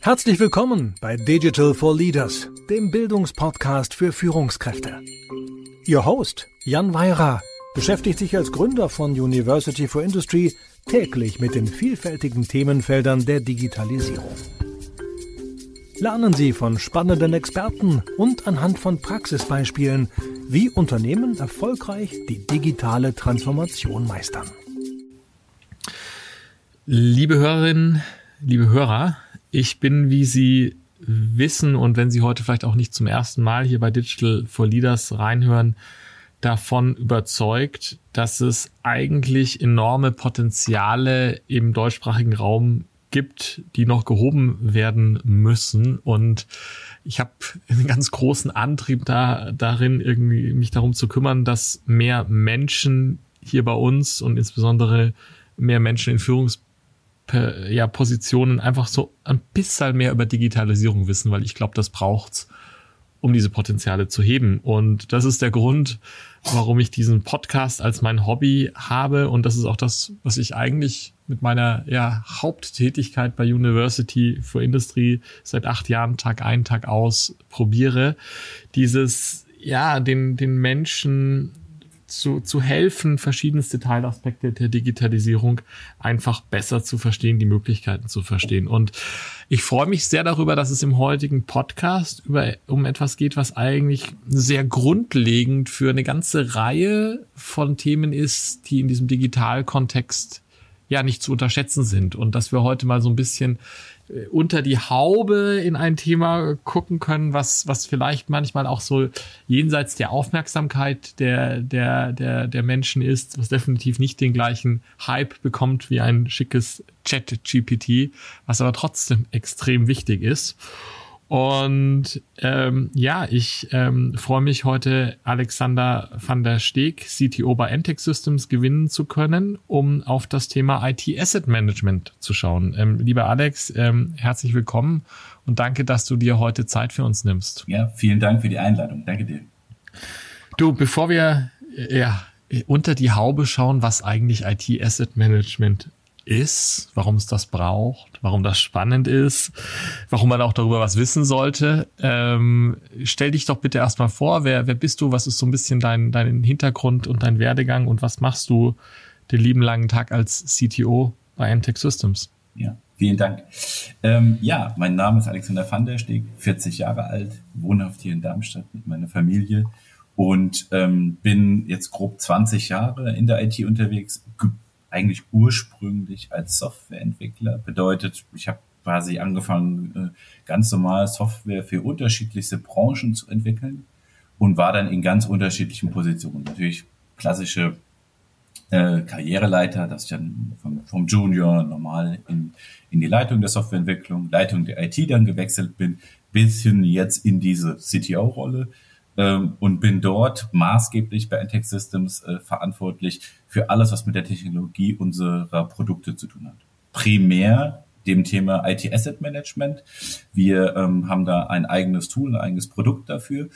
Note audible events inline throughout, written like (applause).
Herzlich willkommen bei Digital for Leaders, dem Bildungspodcast für Führungskräfte. Ihr Host, Jan Weira, beschäftigt sich als Gründer von University for Industry täglich mit den vielfältigen Themenfeldern der Digitalisierung. Lernen Sie von spannenden Experten und anhand von Praxisbeispielen, wie Unternehmen erfolgreich die digitale Transformation meistern. Liebe Hörerinnen, liebe Hörer, ich bin, wie Sie wissen und wenn Sie heute vielleicht auch nicht zum ersten Mal hier bei Digital for Leaders reinhören, davon überzeugt, dass es eigentlich enorme Potenziale im deutschsprachigen Raum gibt, die noch gehoben werden müssen. Und ich habe einen ganz großen Antrieb da, darin, irgendwie mich darum zu kümmern, dass mehr Menschen hier bei uns und insbesondere mehr Menschen in Führungspositionen ja, einfach so ein bisschen mehr über Digitalisierung wissen, weil ich glaube, das braucht's um diese Potenziale zu heben. Und das ist der Grund, warum ich diesen Podcast als mein Hobby habe. Und das ist auch das, was ich eigentlich mit meiner ja, Haupttätigkeit bei University for Industry seit acht Jahren Tag ein, Tag aus probiere. Dieses, ja, den, den Menschen zu, zu helfen, verschiedenste Teilaspekte der Digitalisierung einfach besser zu verstehen, die Möglichkeiten zu verstehen. Und ich freue mich sehr darüber, dass es im heutigen Podcast über, um etwas geht, was eigentlich sehr grundlegend für eine ganze Reihe von Themen ist, die in diesem Digitalkontext ja nicht zu unterschätzen sind. Und dass wir heute mal so ein bisschen unter die Haube in ein Thema gucken können, was, was vielleicht manchmal auch so jenseits der Aufmerksamkeit der, der, der, der Menschen ist, was definitiv nicht den gleichen Hype bekommt wie ein schickes Chat-GPT, was aber trotzdem extrem wichtig ist. Und ähm, ja, ich ähm, freue mich heute, Alexander van der Steeg, CTO bei Entech Systems, gewinnen zu können, um auf das Thema IT Asset Management zu schauen. Ähm, lieber Alex, ähm, herzlich willkommen und danke, dass du dir heute Zeit für uns nimmst. Ja, vielen Dank für die Einladung. Danke dir. Du, bevor wir äh, ja, unter die Haube schauen, was eigentlich IT Asset Management ist, warum es das braucht, warum das spannend ist, warum man auch darüber was wissen sollte. Ähm, stell dich doch bitte erstmal vor, wer, wer bist du, was ist so ein bisschen dein, dein Hintergrund und dein Werdegang und was machst du den lieben langen Tag als CTO bei Entech Systems? Ja, vielen Dank. Ähm, ja, mein Name ist Alexander van der Steg, 40 Jahre alt, wohnhaft hier in Darmstadt mit meiner Familie und ähm, bin jetzt grob 20 Jahre in der IT unterwegs, eigentlich ursprünglich als Softwareentwickler. Bedeutet, ich habe quasi angefangen, äh, ganz normal Software für unterschiedlichste Branchen zu entwickeln und war dann in ganz unterschiedlichen Positionen. Natürlich klassische äh, Karriereleiter, dass ich dann vom, vom Junior normal in, in die Leitung der Softwareentwicklung, Leitung der IT dann gewechselt bin, bis hin jetzt in diese CTO-Rolle ähm, und bin dort maßgeblich bei Entech Systems äh, verantwortlich für alles, was mit der Technologie unserer Produkte zu tun hat. Primär dem Thema IT Asset Management. Wir ähm, haben da ein eigenes Tool, ein eigenes Produkt dafür,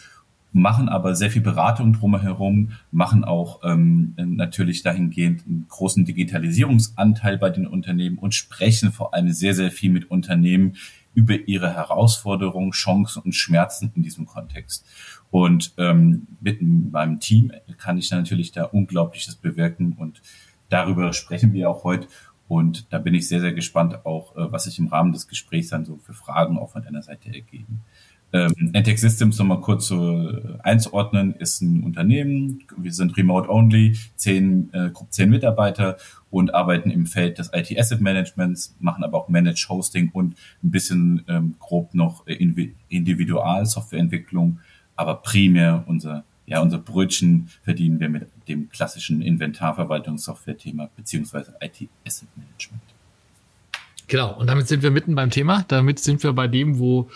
machen aber sehr viel Beratung drumherum, machen auch ähm, natürlich dahingehend einen großen Digitalisierungsanteil bei den Unternehmen und sprechen vor allem sehr, sehr viel mit Unternehmen über ihre Herausforderungen, Chancen und Schmerzen in diesem Kontext. Und ähm, mit meinem Team kann ich natürlich da Unglaubliches bewirken und darüber sprechen wir auch heute. Und da bin ich sehr, sehr gespannt auch, äh, was sich im Rahmen des Gesprächs dann so für Fragen auch von deiner Seite ergeben. Ähm, Entech Systems nochmal kurz so äh, einzuordnen, ist ein Unternehmen. Wir sind remote only, zehn, äh, zehn Mitarbeiter und arbeiten im Feld des IT Asset Managements, machen aber auch Managed Hosting und ein bisschen ähm, grob noch äh, Individual Softwareentwicklung aber primär unser, ja, unser Brötchen verdienen wir mit dem klassischen Inventarverwaltungssoftware-Thema beziehungsweise IT-Asset Management. Genau, und damit sind wir mitten beim Thema. Damit sind wir bei dem, wo,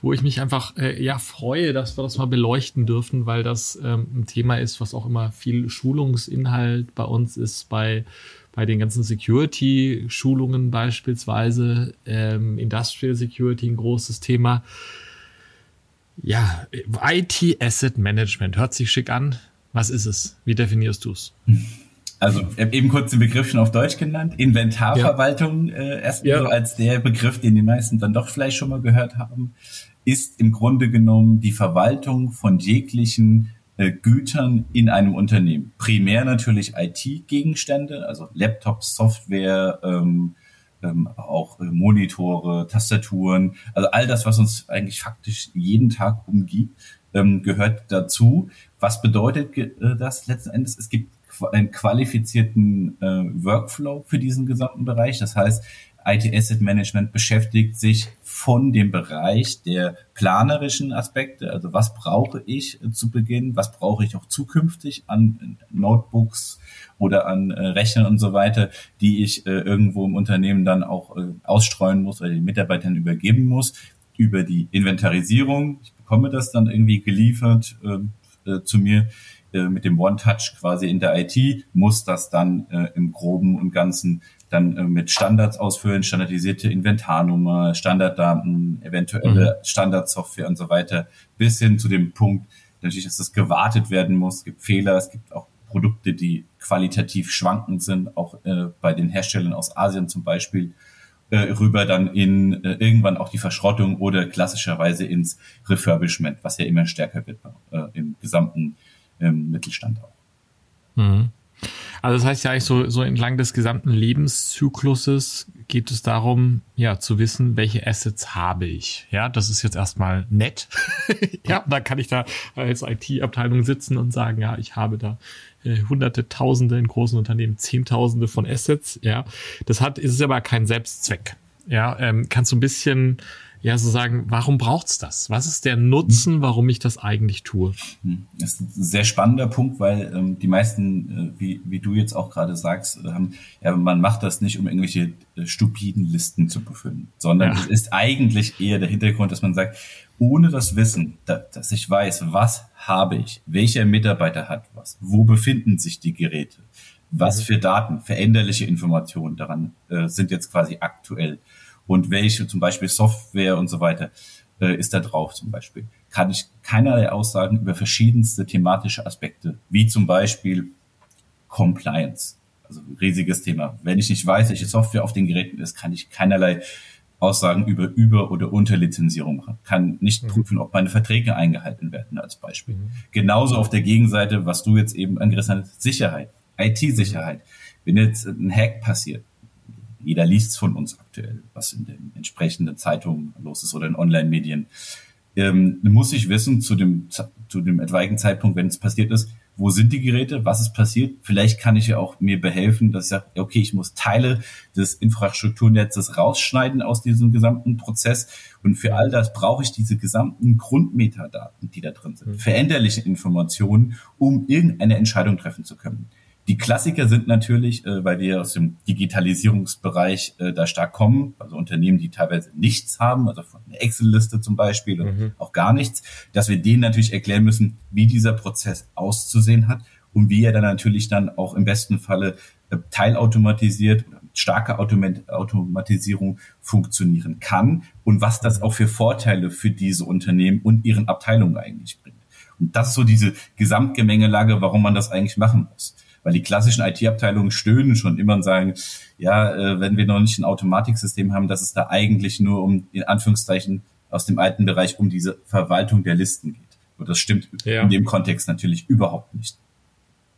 wo ich mich einfach äh, ja freue, dass wir das mal beleuchten dürfen, weil das ähm, ein Thema ist, was auch immer viel Schulungsinhalt bei uns ist, bei, bei den ganzen Security-Schulungen beispielsweise, ähm, Industrial Security ein großes Thema. Ja, IT Asset Management hört sich schick an. Was ist es? Wie definierst du es? Also eben kurz den Begriff schon auf Deutsch genannt. Inventarverwaltung ja. äh, erstmal ja. so als der Begriff, den die meisten dann doch vielleicht schon mal gehört haben, ist im Grunde genommen die Verwaltung von jeglichen äh, Gütern in einem Unternehmen. Primär natürlich IT-Gegenstände, also Laptops, Software, ähm, ähm, auch äh, Monitore, Tastaturen, also all das, was uns eigentlich faktisch jeden Tag umgibt, ähm, gehört dazu. Was bedeutet äh, das letzten Endes? Es gibt einen qualifizierten äh, Workflow für diesen gesamten Bereich. Das heißt, IT Asset Management beschäftigt sich von dem Bereich der planerischen Aspekte, also was brauche ich äh, zu Beginn, was brauche ich auch zukünftig an Notebooks oder an äh, Rechnern und so weiter, die ich äh, irgendwo im Unternehmen dann auch äh, ausstreuen muss oder den Mitarbeitern übergeben muss, über die Inventarisierung. Ich bekomme das dann irgendwie geliefert äh, äh, zu mir äh, mit dem One-Touch quasi in der IT, muss das dann äh, im Groben und Ganzen dann äh, mit Standards ausfüllen, standardisierte Inventarnummer, Standarddaten, eventuelle mhm. Standardsoftware und so weiter, bis hin zu dem Punkt, natürlich, dass das gewartet werden muss. Es gibt Fehler, es gibt auch Produkte, die qualitativ schwankend sind, auch äh, bei den Herstellern aus Asien zum Beispiel, äh, rüber dann in äh, irgendwann auch die Verschrottung oder klassischerweise ins Refurbishment, was ja immer stärker wird äh, im gesamten ähm, Mittelstand auch. Mhm. Also das heißt ja eigentlich so, so entlang des gesamten Lebenszykluses geht es darum, ja, zu wissen, welche Assets habe ich. Ja, das ist jetzt erstmal nett. (laughs) ja, da kann ich da als IT-Abteilung sitzen und sagen, ja, ich habe da äh, hunderte, tausende in großen Unternehmen, zehntausende von Assets. Ja, das hat, ist aber kein Selbstzweck. Ja, ähm, kannst du ein bisschen ja so sagen, warum braucht's das? Was ist der Nutzen, warum ich das eigentlich tue? Hm, das ist ein sehr spannender Punkt, weil ähm, die meisten, äh, wie, wie du jetzt auch gerade sagst, äh, haben, ja, man macht das nicht, um irgendwelche äh, stupiden Listen zu befüllen, sondern ja. es ist eigentlich eher der Hintergrund, dass man sagt, ohne das Wissen, da, dass ich weiß, was habe ich, welcher Mitarbeiter hat was, wo befinden sich die Geräte, was mhm. für Daten, veränderliche Informationen daran äh, sind jetzt quasi aktuell und welche zum Beispiel Software und so weiter äh, ist da drauf zum Beispiel, kann ich keinerlei Aussagen über verschiedenste thematische Aspekte, wie zum Beispiel Compliance. Also ein riesiges Thema. Wenn ich nicht weiß, welche Software auf den Geräten ist, kann ich keinerlei Aussagen über Über- oder Unterlizenzierung machen. Kann nicht mhm. prüfen, ob meine Verträge eingehalten werden, als Beispiel. Mhm. Genauso auf der Gegenseite, was du jetzt eben angerissen hast, Sicherheit, IT-Sicherheit. Wenn jetzt ein Hack passiert, jeder liest von uns aktuell, was in den entsprechenden Zeitungen los ist oder in Online-Medien. Ähm, muss ich wissen zu dem, zu dem etwaigen Zeitpunkt, wenn es passiert ist, wo sind die Geräte, was ist passiert? Vielleicht kann ich ja auch mir behelfen, dass ich sage, okay, ich muss Teile des Infrastrukturnetzes rausschneiden aus diesem gesamten Prozess. Und für all das brauche ich diese gesamten Grundmetadaten, die da drin sind, mhm. veränderliche Informationen, um irgendeine Entscheidung treffen zu können. Die Klassiker sind natürlich, äh, weil wir aus dem Digitalisierungsbereich äh, da stark kommen, also Unternehmen, die teilweise nichts haben, also von einer Excel-Liste zum Beispiel und mhm. auch gar nichts, dass wir denen natürlich erklären müssen, wie dieser Prozess auszusehen hat und wie er dann natürlich dann auch im besten Falle äh, teilautomatisiert starke Automatisierung funktionieren kann und was das mhm. auch für Vorteile für diese Unternehmen und ihren Abteilungen eigentlich bringt. Und das ist so diese Gesamtgemengelage, warum man das eigentlich machen muss. Weil die klassischen IT-Abteilungen stöhnen schon immer und sagen, ja, äh, wenn wir noch nicht ein Automatiksystem haben, dass es da eigentlich nur um, in Anführungszeichen, aus dem alten Bereich um diese Verwaltung der Listen geht. Und das stimmt ja. in dem Kontext natürlich überhaupt nicht.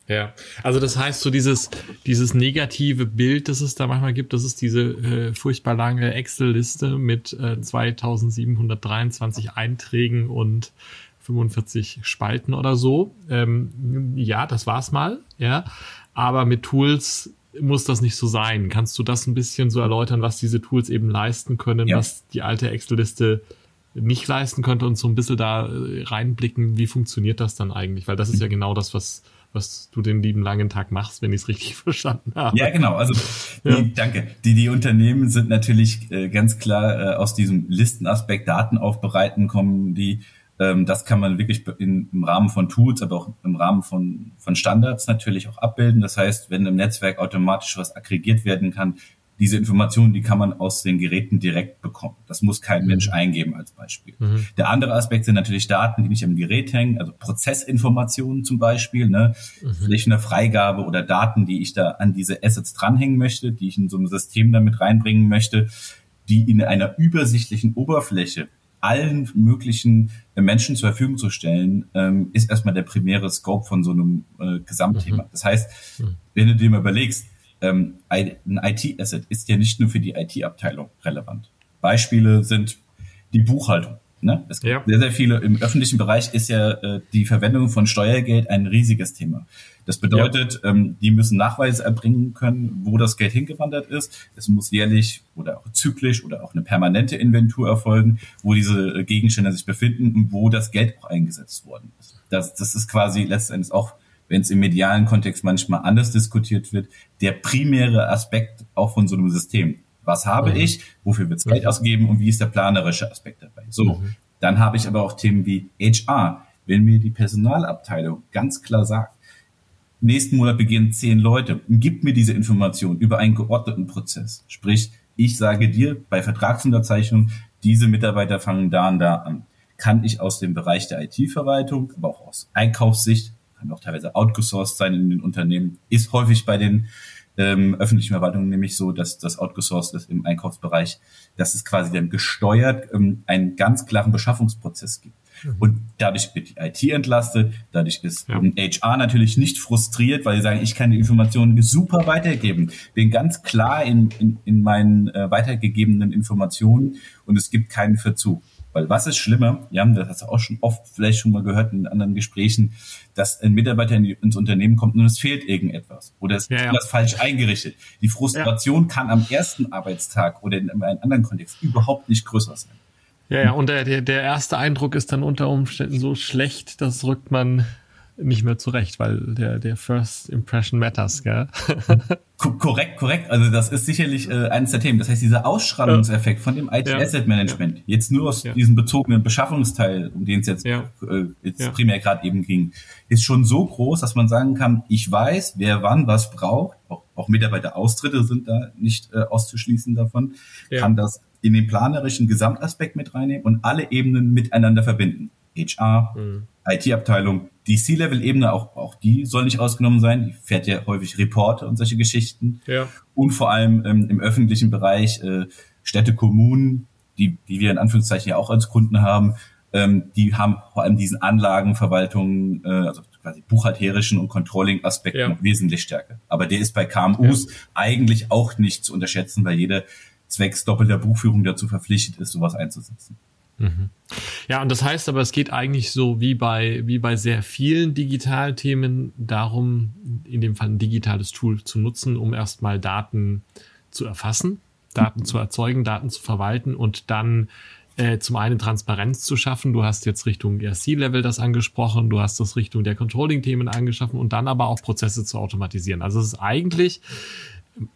Ja, also das heißt so dieses dieses negative Bild, das es da manchmal gibt, das ist diese äh, furchtbar lange Excel-Liste mit äh, 2723 Einträgen und 45 Spalten oder so. Ähm, ja, das war's mal, ja. Aber mit Tools muss das nicht so sein. Kannst du das ein bisschen so erläutern, was diese Tools eben leisten können, ja. was die alte Excel-Liste nicht leisten könnte und so ein bisschen da äh, reinblicken, wie funktioniert das dann eigentlich? Weil das ist ja genau das, was, was du den lieben langen Tag machst, wenn ich es richtig (laughs) verstanden habe. Ja, genau. Also ja. Die, danke. Die, die Unternehmen sind natürlich äh, ganz klar äh, aus diesem Listenaspekt Daten aufbereiten, kommen die ähm, das kann man wirklich in, im Rahmen von Tools, aber auch im Rahmen von, von Standards natürlich auch abbilden. Das heißt, wenn im Netzwerk automatisch was aggregiert werden kann, diese Informationen, die kann man aus den Geräten direkt bekommen. Das muss kein mhm. Mensch eingeben als Beispiel. Mhm. Der andere Aspekt sind natürlich Daten, die nicht am Gerät hängen, also Prozessinformationen zum Beispiel, ne? Mhm. vielleicht eine Freigabe oder Daten, die ich da an diese Assets dranhängen möchte, die ich in so ein System damit reinbringen möchte, die in einer übersichtlichen Oberfläche allen möglichen äh, Menschen zur Verfügung zu stellen, ähm, ist erstmal der primäre Scope von so einem äh, Gesamtthema. Mhm. Das heißt, mhm. wenn du dir mal überlegst, ähm, ein IT-Asset ist ja nicht nur für die IT-Abteilung relevant. Beispiele sind die Buchhaltung. Ne? Es gibt ja. sehr, sehr viele. Im öffentlichen Bereich ist ja äh, die Verwendung von Steuergeld ein riesiges Thema. Das bedeutet, ja. ähm, die müssen Nachweise erbringen können, wo das Geld hingewandert ist. Es muss jährlich oder auch zyklisch oder auch eine permanente Inventur erfolgen, wo diese äh, Gegenstände sich befinden und wo das Geld auch eingesetzt worden ist. Das, das ist quasi letztendlich auch, wenn es im medialen Kontext manchmal anders diskutiert wird, der primäre Aspekt auch von so einem System. Was habe mhm. ich? Wofür wird Geld mhm. ausgegeben? Und wie ist der planerische Aspekt dabei? So. Mhm. Dann habe ich aber auch Themen wie HR. Wenn mir die Personalabteilung ganz klar sagt, nächsten Monat beginnen zehn Leute und gibt mir diese Information über einen geordneten Prozess. Sprich, ich sage dir bei Vertragsunterzeichnung, diese Mitarbeiter fangen da und da an. Kann ich aus dem Bereich der IT-Verwaltung, aber auch aus Einkaufssicht, kann auch teilweise outgesourced sein in den Unternehmen, ist häufig bei den ähm, öffentlichen Verwaltung nämlich so, dass das outgesourced ist im Einkaufsbereich, dass es quasi dann gesteuert ähm, einen ganz klaren Beschaffungsprozess gibt. Mhm. Und dadurch wird die IT entlastet, dadurch ist ja. HR natürlich nicht frustriert, weil sie sagen, ich kann die Informationen super weitergeben, bin ganz klar in, in, in meinen äh, weitergegebenen Informationen und es gibt keinen Verzug. Weil was ist schlimmer? Ja, das hast du auch schon oft vielleicht schon mal gehört in anderen Gesprächen, dass ein Mitarbeiter in die, ins Unternehmen kommt und es fehlt irgendetwas oder es ist ja, ja. falsch eingerichtet. Die Frustration ja. kann am ersten Arbeitstag oder in einem anderen Kontext überhaupt nicht größer sein. Ja, ja, und der, der, der erste Eindruck ist dann unter Umständen so schlecht, das rückt man nicht mehr zurecht, weil der, der First Impression matters, gell? (laughs) korrekt, korrekt. Also das ist sicherlich äh, eines der Themen. Das heißt, dieser Ausstrahlungseffekt ja. von dem IT-Asset-Management, ja. jetzt nur aus ja. diesem bezogenen Beschaffungsteil, um den es jetzt, äh, jetzt primär gerade eben ging, ist schon so groß, dass man sagen kann, ich weiß, wer wann was braucht. Auch, auch Mitarbeiteraustritte sind da nicht äh, auszuschließen davon. Kann das in den planerischen Gesamtaspekt mit reinnehmen und alle Ebenen miteinander verbinden. HR, mhm. IT-Abteilung, die C-Level-Ebene, auch, auch die soll nicht ausgenommen sein. Die fährt ja häufig Reporte und solche Geschichten. Ja. Und vor allem ähm, im öffentlichen Bereich äh, Städte, Kommunen, die, die wir in Anführungszeichen ja auch als Kunden haben, ähm, die haben vor allem diesen Anlagenverwaltungen, äh, also quasi buchhalterischen und Controlling-Aspekten ja. wesentlich stärker. Aber der ist bei KMUs ja. eigentlich auch nicht zu unterschätzen, weil jeder zwecks doppelter Buchführung dazu verpflichtet ist, sowas einzusetzen. Mhm. Ja, und das heißt aber, es geht eigentlich so wie bei, wie bei sehr vielen Digitalthemen darum, in dem Fall ein digitales Tool zu nutzen, um erstmal Daten zu erfassen, Daten mhm. zu erzeugen, Daten zu verwalten und dann äh, zum einen Transparenz zu schaffen. Du hast jetzt Richtung RC-Level das angesprochen, du hast das Richtung der Controlling-Themen angeschaffen und dann aber auch Prozesse zu automatisieren. Also es ist eigentlich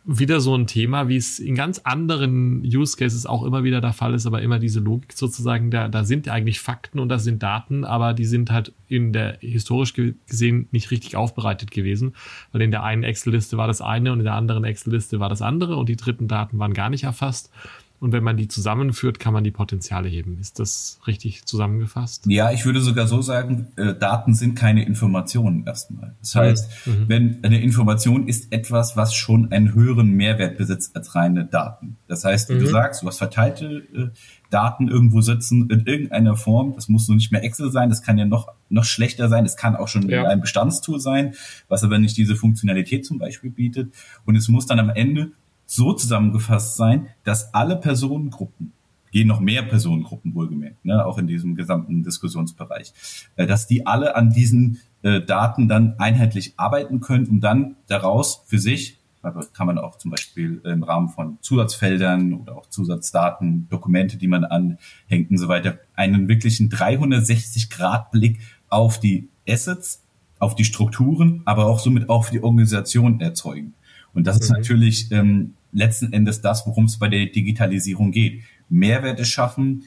wieder so ein Thema, wie es in ganz anderen Use Cases auch immer wieder der Fall ist, aber immer diese Logik sozusagen, da, da sind eigentlich Fakten und da sind Daten, aber die sind halt in der historisch gesehen nicht richtig aufbereitet gewesen, weil in der einen Excel-Liste war das eine und in der anderen Excel-Liste war das andere und die dritten Daten waren gar nicht erfasst. Und wenn man die zusammenführt, kann man die Potenziale heben. Ist das richtig zusammengefasst? Ja, ich würde sogar so sagen, äh, Daten sind keine Informationen erstmal. Das heißt, mhm. wenn eine Information ist etwas, was schon einen höheren Mehrwert besitzt als reine Daten. Das heißt, wie mhm. du sagst, du hast verteilte äh, Daten irgendwo sitzen in irgendeiner Form. Das muss nur nicht mehr Excel sein. Das kann ja noch, noch schlechter sein. Es kann auch schon ja. ein Bestandstool sein, was aber nicht diese Funktionalität zum Beispiel bietet. Und es muss dann am Ende so zusammengefasst sein, dass alle Personengruppen, gehen noch mehr Personengruppen wohlgemerkt, ne, auch in diesem gesamten Diskussionsbereich, äh, dass die alle an diesen äh, Daten dann einheitlich arbeiten können, um dann daraus für sich, also kann man auch zum Beispiel im Rahmen von Zusatzfeldern oder auch Zusatzdaten, Dokumente, die man anhängt und so weiter, einen wirklichen 360-Grad-Blick auf die Assets, auf die Strukturen, aber auch somit auf die Organisation erzeugen. Und das mhm. ist natürlich ähm, letzten Endes das, worum es bei der Digitalisierung geht. Mehrwerte schaffen,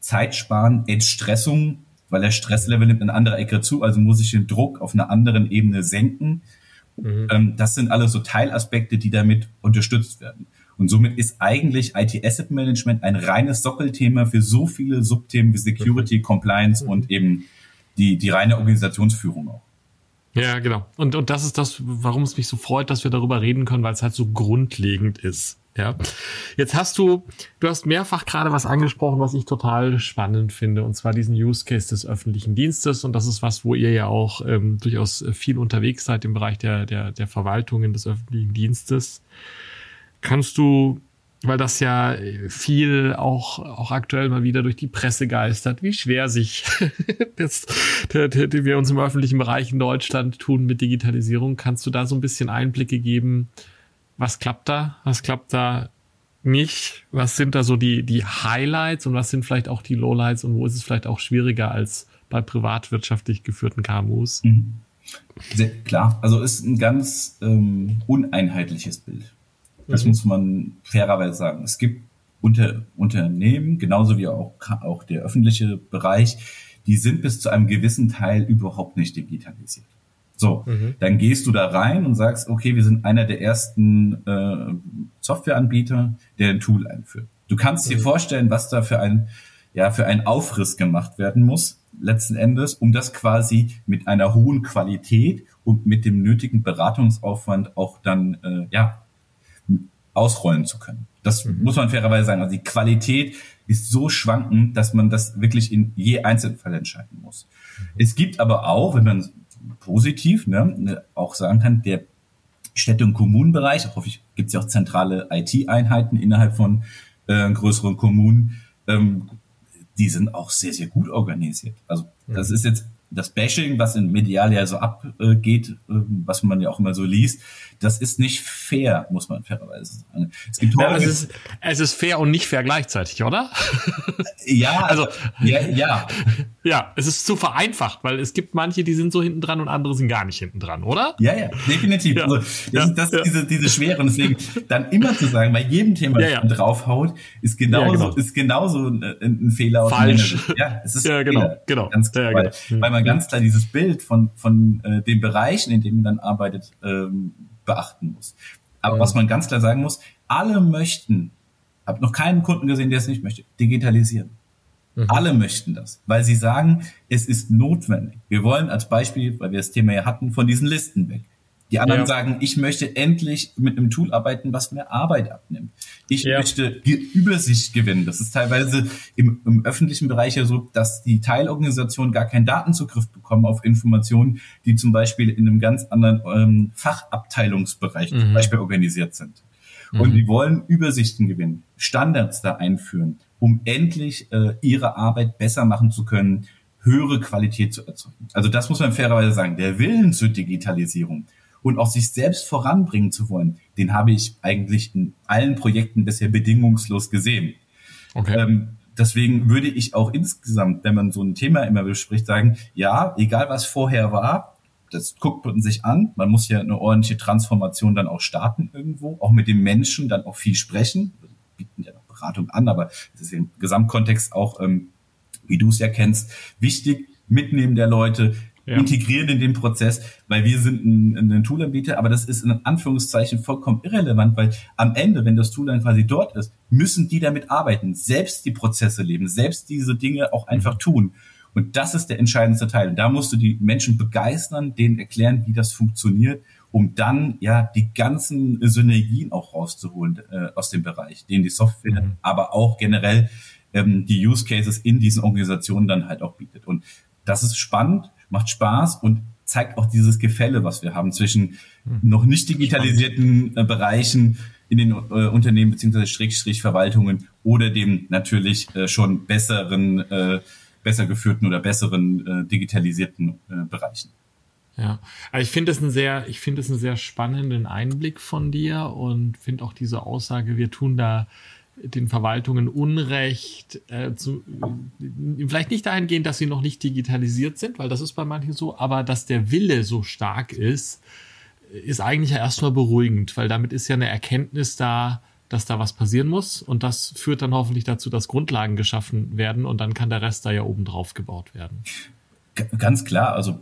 Zeit sparen, Entstressung, weil der Stresslevel nimmt in anderer Ecke zu, also muss ich den Druck auf einer anderen Ebene senken. Mhm. Ähm, das sind alles so Teilaspekte, die damit unterstützt werden. Und somit ist eigentlich IT Asset Management ein reines Sockelthema für so viele Subthemen wie Security, Compliance und eben die, die reine Organisationsführung auch. Ja, genau. Und, und das ist das, warum es mich so freut, dass wir darüber reden können, weil es halt so grundlegend ist. Ja. Jetzt hast du, du hast mehrfach gerade was angesprochen, was ich total spannend finde, und zwar diesen Use Case des öffentlichen Dienstes. Und das ist was, wo ihr ja auch ähm, durchaus viel unterwegs seid im Bereich der, der, der Verwaltungen des öffentlichen Dienstes. Kannst du, weil das ja viel auch, auch aktuell mal wieder durch die Presse geistert, wie schwer sich (laughs) das, der, der, der wir uns im öffentlichen Bereich in Deutschland tun mit Digitalisierung, kannst du da so ein bisschen Einblicke geben, was klappt da, was klappt da nicht, was sind da so die, die Highlights und was sind vielleicht auch die Lowlights und wo ist es vielleicht auch schwieriger als bei privatwirtschaftlich geführten KMUs? Mhm. Sehr klar, also ist ein ganz ähm, uneinheitliches Bild. Das mhm. muss man fairerweise sagen. Es gibt unter, Unternehmen, genauso wie auch, auch der öffentliche Bereich, die sind bis zu einem gewissen Teil überhaupt nicht digitalisiert. So, mhm. dann gehst du da rein und sagst, okay, wir sind einer der ersten äh, Softwareanbieter, der ein Tool einführt. Du kannst mhm. dir vorstellen, was da für ein, ja, für ein Aufriss gemacht werden muss, letzten Endes, um das quasi mit einer hohen Qualität und mit dem nötigen Beratungsaufwand auch dann, äh, ja, ausrollen zu können. Das mhm. muss man fairerweise sagen. Also die Qualität ist so schwankend, dass man das wirklich in je Einzelfall entscheiden muss. Mhm. Es gibt aber auch, wenn man positiv ne, ne, auch sagen kann, der Städte- und Kommunenbereich, hoffe ich, gibt es ja auch zentrale IT-Einheiten innerhalb von äh, größeren Kommunen, ähm, die sind auch sehr, sehr gut organisiert. Also das ist jetzt das Bashing, was in Medial ja so abgeht, ähm, was man ja auch immer so liest, das ist nicht fair, muss man fairerweise sagen. Es, gibt ja, es, ist, es ist fair und nicht fair gleichzeitig, oder? (laughs) Ja, also ja, ja. Ja, es ist zu vereinfacht, weil es gibt manche, die sind so hinten dran und andere sind gar nicht hinten dran, oder? Ja, ja, definitiv. Ja. Also, das, ja. ist, das ist diese, diese Schwere. Und deswegen dann immer zu sagen, bei jedem Thema, ja, ja. draufhaut, ist genauso, genau. ist genauso ein, ein Fehler. Falsch. Ja, es ist ja, genau, Fehler, genau. Ganz klar, weil, genau. weil man ganz klar dieses Bild von, von äh, den Bereichen, in denen man dann arbeitet, ähm, beachten muss. Aber was man ganz klar sagen muss, alle möchten, habe noch keinen Kunden gesehen, der es nicht möchte, digitalisieren. Mhm. Alle möchten das, weil sie sagen, es ist notwendig. Wir wollen als Beispiel, weil wir das Thema ja hatten, von diesen Listen weg. Die anderen ja. sagen, ich möchte endlich mit einem Tool arbeiten, was mir Arbeit abnimmt. Ich ja. möchte Übersicht gewinnen. Das ist teilweise im, im, öffentlichen Bereich ja so, dass die Teilorganisationen gar keinen Datenzugriff bekommen auf Informationen, die zum Beispiel in einem ganz anderen ähm, Fachabteilungsbereich mhm. zum Beispiel organisiert sind. Und mhm. die wollen Übersichten gewinnen, Standards da einführen, um endlich äh, ihre Arbeit besser machen zu können, höhere Qualität zu erzeugen. Also das muss man fairerweise sagen. Der Willen zur Digitalisierung und auch sich selbst voranbringen zu wollen, den habe ich eigentlich in allen Projekten bisher bedingungslos gesehen. Okay. Ähm, deswegen würde ich auch insgesamt, wenn man so ein Thema immer bespricht, sagen, ja, egal was vorher war, das guckt man sich an. Man muss ja eine ordentliche Transformation dann auch starten irgendwo, auch mit dem Menschen dann auch viel sprechen. Wir bieten ja Beratung an, aber es ist im Gesamtkontext auch, ähm, wie du es ja kennst, wichtig, mitnehmen der Leute, ja. integrieren in den Prozess, weil wir sind ein, ein Toolanbieter, aber das ist in Anführungszeichen vollkommen irrelevant, weil am Ende, wenn das Tool dann quasi dort ist, müssen die damit arbeiten, selbst die Prozesse leben, selbst diese Dinge auch einfach tun. Und das ist der entscheidendste Teil. Und da musst du die Menschen begeistern, denen erklären, wie das funktioniert um dann ja die ganzen Synergien auch rauszuholen äh, aus dem Bereich, den die Software, mhm. aber auch generell ähm, die Use Cases in diesen Organisationen dann halt auch bietet. Und das ist spannend, macht Spaß und zeigt auch dieses Gefälle, was wir haben zwischen mhm. noch nicht digitalisierten äh, Bereichen in den äh, Unternehmen beziehungsweise Schrägstrich Verwaltungen oder dem natürlich äh, schon besseren, äh, besser geführten oder besseren äh, digitalisierten äh, Bereichen. Ja, also ich finde es einen sehr, ich finde es einen sehr spannenden Einblick von dir und finde auch diese Aussage, wir tun da den Verwaltungen Unrecht, äh, zu, äh, vielleicht nicht dahingehend, dass sie noch nicht digitalisiert sind, weil das ist bei manchen so, aber dass der Wille so stark ist, ist eigentlich ja erstmal beruhigend, weil damit ist ja eine Erkenntnis da, dass da was passieren muss und das führt dann hoffentlich dazu, dass Grundlagen geschaffen werden und dann kann der Rest da ja oben drauf gebaut werden. Ganz klar, also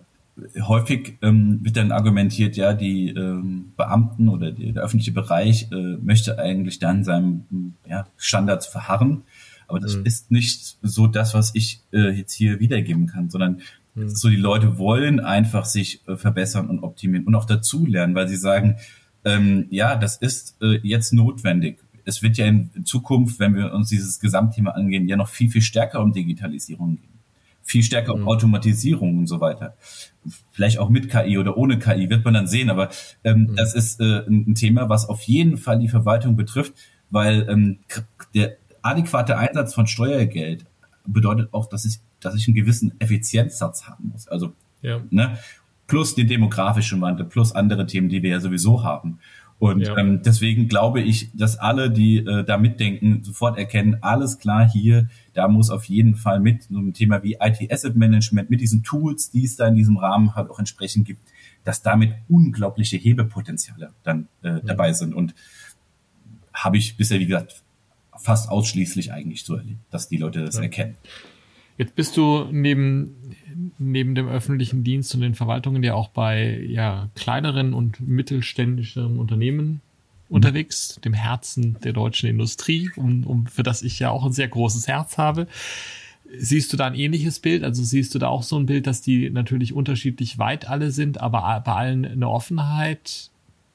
häufig ähm, wird dann argumentiert, ja, die ähm, Beamten oder die, der öffentliche Bereich äh, möchte eigentlich dann seinem ja, Standards verharren. Aber das mhm. ist nicht so das, was ich äh, jetzt hier wiedergeben kann, sondern mhm. so, die Leute wollen einfach sich äh, verbessern und optimieren und auch dazulernen, weil sie sagen, ähm, ja, das ist äh, jetzt notwendig. Es wird ja in Zukunft, wenn wir uns dieses Gesamtthema angehen, ja noch viel, viel stärker um Digitalisierung gehen viel stärker um mhm. Automatisierung und so weiter. Vielleicht auch mit KI oder ohne KI, wird man dann sehen, aber ähm, mhm. das ist äh, ein Thema, was auf jeden Fall die Verwaltung betrifft, weil ähm, der adäquate Einsatz von Steuergeld bedeutet auch, dass ich, dass ich einen gewissen Effizienzsatz haben muss. Also ja. ne, plus den demografischen Wandel, plus andere Themen, die wir ja sowieso haben. Und ja. ähm, deswegen glaube ich, dass alle, die äh, da mitdenken, sofort erkennen, alles klar hier, da muss auf jeden Fall mit so einem Thema wie IT Asset Management, mit diesen Tools, die es da in diesem Rahmen halt auch entsprechend gibt, dass damit unglaubliche Hebepotenziale dann äh, dabei sind. Und habe ich bisher, wie gesagt, fast ausschließlich eigentlich so erlebt, dass die Leute das ja. erkennen. Jetzt bist du neben, neben dem öffentlichen Dienst und den Verwaltungen ja auch bei ja, kleineren und mittelständischen Unternehmen. Unterwegs, dem Herzen der deutschen Industrie, um, um, für das ich ja auch ein sehr großes Herz habe. Siehst du da ein ähnliches Bild? Also siehst du da auch so ein Bild, dass die natürlich unterschiedlich weit alle sind, aber bei allen eine Offenheit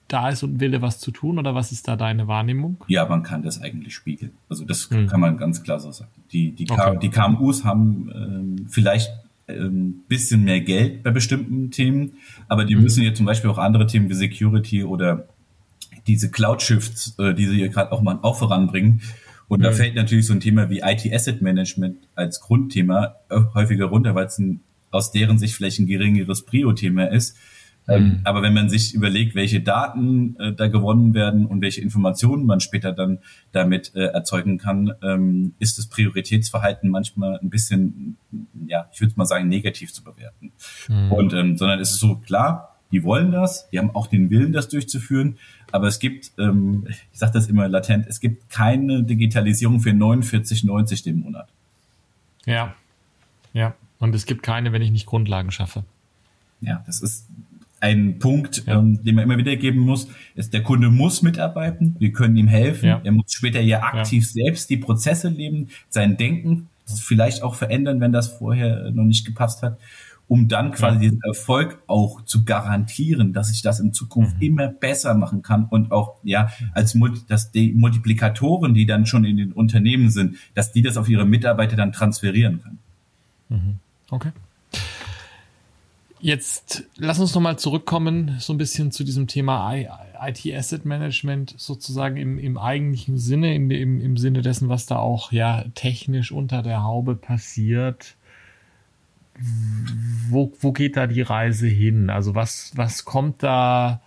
da ist und Wille, was zu tun? Oder was ist da deine Wahrnehmung? Ja, man kann das eigentlich spiegeln. Also das hm. kann man ganz klar so sagen. Die, die, okay. die KMUs haben ähm, vielleicht ein ähm, bisschen mehr Geld bei bestimmten Themen, aber die mhm. müssen jetzt zum Beispiel auch andere Themen wie Security oder diese Cloud-Shifts, äh, die sie hier gerade auch mal auch voranbringen. Und mhm. da fällt natürlich so ein Thema wie IT Asset Management als Grundthema äh, häufiger runter, weil es ein, aus deren Sicht vielleicht ein geringeres Prio-Thema ist. Ähm, mhm. aber wenn man sich überlegt, welche Daten äh, da gewonnen werden und welche Informationen man später dann damit äh, erzeugen kann, ähm, ist das Prioritätsverhalten manchmal ein bisschen, ja, ich würde mal sagen, negativ zu bewerten. Mhm. Und ähm, sondern es ist so klar, die wollen das, die haben auch den Willen, das durchzuführen, aber es gibt, ähm, ich sage das immer latent, es gibt keine Digitalisierung für 49,90 den Monat. Ja, ja. Und es gibt keine, wenn ich nicht Grundlagen schaffe. Ja, das ist ein Punkt, ja. ähm, den man immer wieder geben muss, ist, der Kunde muss mitarbeiten, wir können ihm helfen, ja. er muss später ja aktiv ja. selbst die Prozesse leben, sein Denken vielleicht auch verändern, wenn das vorher noch nicht gepasst hat, um dann quasi diesen Erfolg auch zu garantieren, dass ich das in Zukunft mhm. immer besser machen kann und auch, ja, als dass die Multiplikatoren, die dann schon in den Unternehmen sind, dass die das auf ihre Mitarbeiter dann transferieren können. Mhm. Okay. Jetzt lass uns nochmal zurückkommen, so ein bisschen zu diesem Thema IT Asset Management, sozusagen im, im eigentlichen Sinne, im, im, im Sinne dessen, was da auch ja technisch unter der Haube passiert. Wo, wo geht da die Reise hin? Also was, was kommt da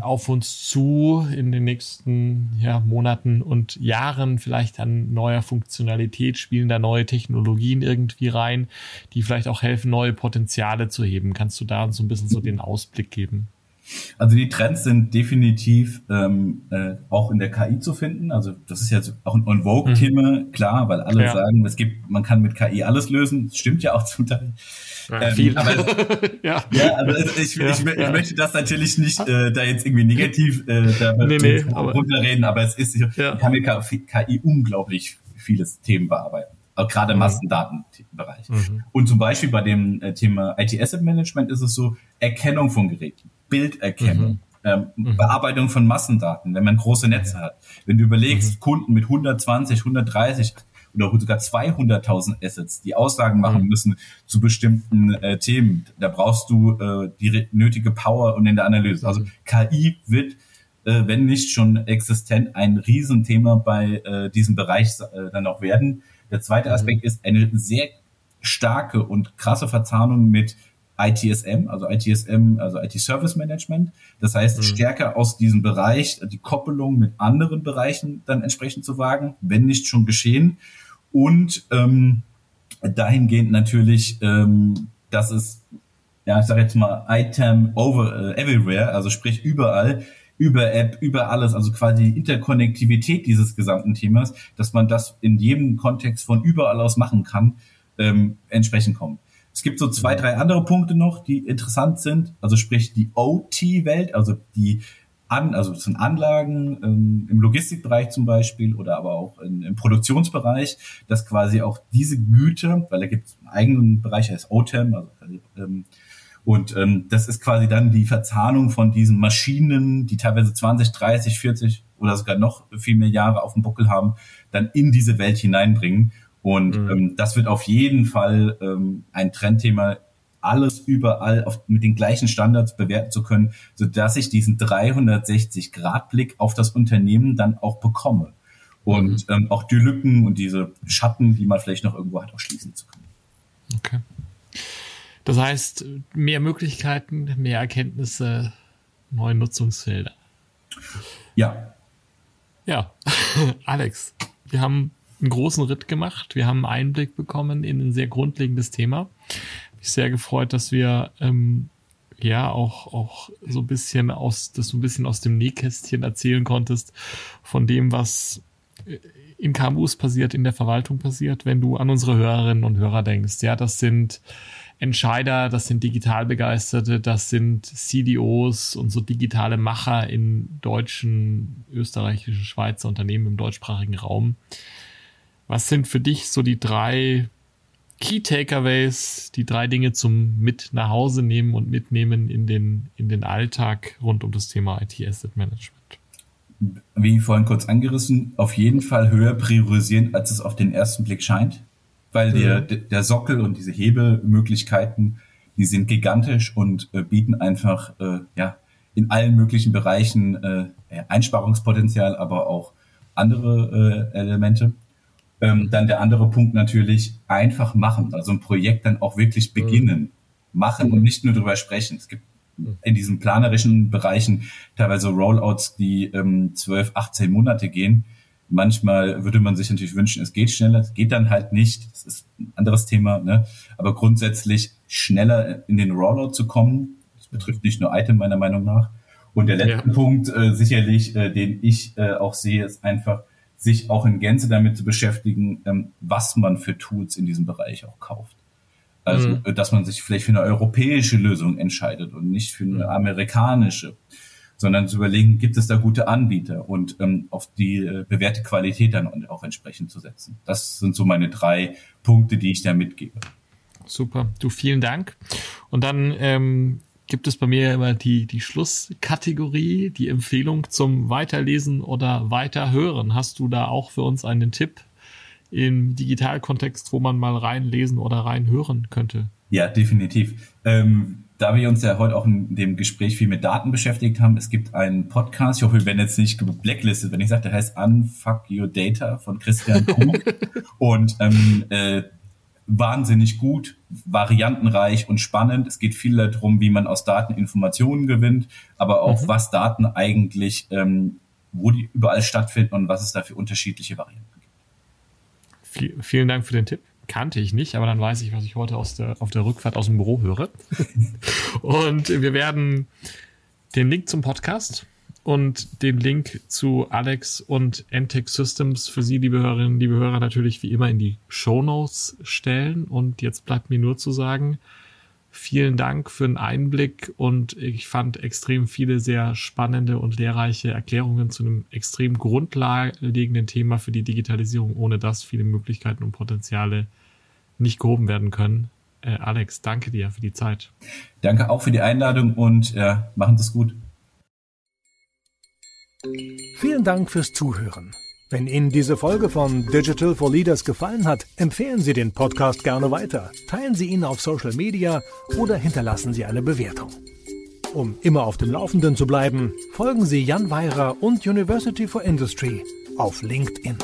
auf uns zu in den nächsten ja, Monaten und Jahren vielleicht an neuer Funktionalität, spielen da neue Technologien irgendwie rein, die vielleicht auch helfen, neue Potenziale zu heben. Kannst du da uns so ein bisschen so den Ausblick geben? Also die Trends sind definitiv ähm, äh, auch in der KI zu finden. Also das ist jetzt auch ein On Vogue-Thema, mhm. klar, weil alle ja. sagen, es gibt, man kann mit KI alles lösen. Das stimmt ja auch zum Teil. Ja, ähm, viel. Aber, (laughs) ja. ja, aber ich, ja, ich, ich, ich möchte das natürlich nicht äh, da jetzt irgendwie negativ äh, da nee, nee, runterreden, aber es ist, ja. kann mit KI unglaublich vieles Themen bearbeiten gerade mhm. Massendatenbereich. Mhm. Und zum Beispiel bei dem äh, Thema IT Asset Management ist es so Erkennung von Geräten. Bilderkennung, mhm. Ähm, mhm. Bearbeitung von Massendaten, wenn man große Netze hat. Wenn du überlegst, mhm. Kunden mit 120, 130 oder sogar 200.000 Assets, die Aussagen machen mhm. müssen zu bestimmten äh, Themen, da brauchst du äh, die nötige Power und in der Analyse. Also. KI wird äh, wenn nicht schon existent, ein Riesenthema bei äh, diesem Bereich äh, dann auch werden. Der zweite mhm. Aspekt ist eine sehr starke und krasse Verzahnung mit ITSM, also ITSM, also IT Service Management. Das heißt, mhm. stärker aus diesem Bereich die Koppelung mit anderen Bereichen dann entsprechend zu wagen, wenn nicht schon geschehen. Und ähm, dahingehend natürlich, ähm, dass es, ja, ich sage jetzt mal, Item over äh, everywhere, also sprich überall, über App, über alles, also quasi Interkonnektivität dieses gesamten Themas, dass man das in jedem Kontext von überall aus machen kann, ähm, entsprechend kommt. Es gibt so zwei, drei andere Punkte noch, die interessant sind. Also sprich die OT-Welt, also die an, also das sind Anlagen ähm, im Logistikbereich zum Beispiel oder aber auch in, im Produktionsbereich, dass quasi auch diese Güter, weil da gibt es einen eigenen Bereich, der heißt OTEM, also ähm, und ähm, das ist quasi dann die Verzahnung von diesen Maschinen, die teilweise 20, 30, 40 oder sogar noch viel mehr Jahre auf dem Buckel haben, dann in diese Welt hineinbringen. Und mhm. ähm, das wird auf jeden Fall ähm, ein Trendthema, alles überall auf, mit den gleichen Standards bewerten zu können, so dass ich diesen 360-Grad-Blick auf das Unternehmen dann auch bekomme. Und mhm. ähm, auch die Lücken und diese Schatten, die man vielleicht noch irgendwo hat, auch schließen zu können. Okay. Das heißt, mehr Möglichkeiten, mehr Erkenntnisse, neue Nutzungsfelder. Ja. Ja, (laughs) Alex, wir haben einen großen Ritt gemacht. Wir haben einen Einblick bekommen in ein sehr grundlegendes Thema. Mich sehr gefreut, dass wir ähm, ja auch auch so ein bisschen aus das so ein bisschen aus dem Nähkästchen erzählen konntest von dem, was äh, in KMUs passiert, in der Verwaltung passiert, wenn du an unsere Hörerinnen und Hörer denkst. Ja, das sind Entscheider, das sind Digitalbegeisterte, das sind CDOs und so digitale Macher in deutschen, österreichischen, Schweizer Unternehmen im deutschsprachigen Raum. Was sind für dich so die drei Key Takeaways, die drei Dinge zum mit nach Hause nehmen und mitnehmen in den, in den Alltag rund um das Thema IT Asset Management? Wie vorhin kurz angerissen, auf jeden Fall höher priorisieren, als es auf den ersten Blick scheint, weil mhm. der, der Sockel und diese Hebelmöglichkeiten, die sind gigantisch und äh, bieten einfach äh, ja in allen möglichen Bereichen äh, Einsparungspotenzial, aber auch andere äh, Elemente. Ähm, dann der andere Punkt natürlich einfach machen, also ein Projekt dann auch wirklich mhm. beginnen, machen und nicht nur drüber sprechen. Es gibt mhm. in diesen planerischen Bereichen teilweise Rollouts, die ähm, 12, 18 Monate gehen. Manchmal würde man sich natürlich wünschen, es geht schneller. Es geht dann halt nicht. Das ist ein anderes Thema. Ne? Aber grundsätzlich schneller in den Rollout zu kommen, das betrifft nicht nur Item meiner Meinung nach. Und der letzte ja. Punkt äh, sicherlich, äh, den ich äh, auch sehe, ist einfach sich auch in Gänze damit zu beschäftigen, ähm, was man für Tools in diesem Bereich auch kauft. Also, mhm. Äh, dass man sich vielleicht für eine europäische Lösung entscheidet und nicht für eine mhm. amerikanische, sondern zu überlegen, gibt es da gute Anbieter und ähm, auf die äh, bewährte Qualität dann auch entsprechend zu setzen. Das sind so meine drei Punkte, die ich da mitgebe. Super, du vielen Dank. Und dann ähm, gibt es bei mir immer die, die Schlusskategorie, die Empfehlung zum Weiterlesen oder Weiterhören. Hast du da auch für uns einen Tipp im Digitalkontext, wo man mal reinlesen oder reinhören könnte? Ja, definitiv. Ähm, da wir uns ja heute auch in dem Gespräch viel mit Daten beschäftigt haben, es gibt einen Podcast, ich hoffe, wir werden jetzt nicht blacklisted, wenn ich sage, der heißt Unfuck Your Data von Christian Krug. (laughs) und ähm, äh, wahnsinnig gut, variantenreich und spannend. Es geht viel darum, wie man aus Daten Informationen gewinnt, aber auch mhm. was Daten eigentlich, ähm, wo die überall stattfinden und was es da für unterschiedliche Varianten gibt. vielen Dank für den Tipp. Kannte ich nicht, aber dann weiß ich, was ich heute aus der, auf der Rückfahrt aus dem Büro höre. (laughs) und wir werden den Link zum Podcast und den Link zu Alex und Entech Systems für Sie, liebe Hörerinnen, liebe Hörer, natürlich wie immer in die Show Notes stellen. Und jetzt bleibt mir nur zu sagen, vielen Dank für den Einblick und ich fand extrem viele sehr spannende und lehrreiche Erklärungen zu einem extrem grundlegenden Thema für die Digitalisierung, ohne dass viele Möglichkeiten und Potenziale nicht gehoben werden können. Äh, Alex, danke dir für die Zeit. Danke auch für die Einladung und äh, machen Sie es gut. Vielen Dank fürs Zuhören. Wenn Ihnen diese Folge von Digital for Leaders gefallen hat, empfehlen Sie den Podcast gerne weiter, teilen Sie ihn auf Social Media oder hinterlassen Sie eine Bewertung. Um immer auf dem Laufenden zu bleiben, folgen Sie Jan Weirer und University for Industry auf LinkedIn.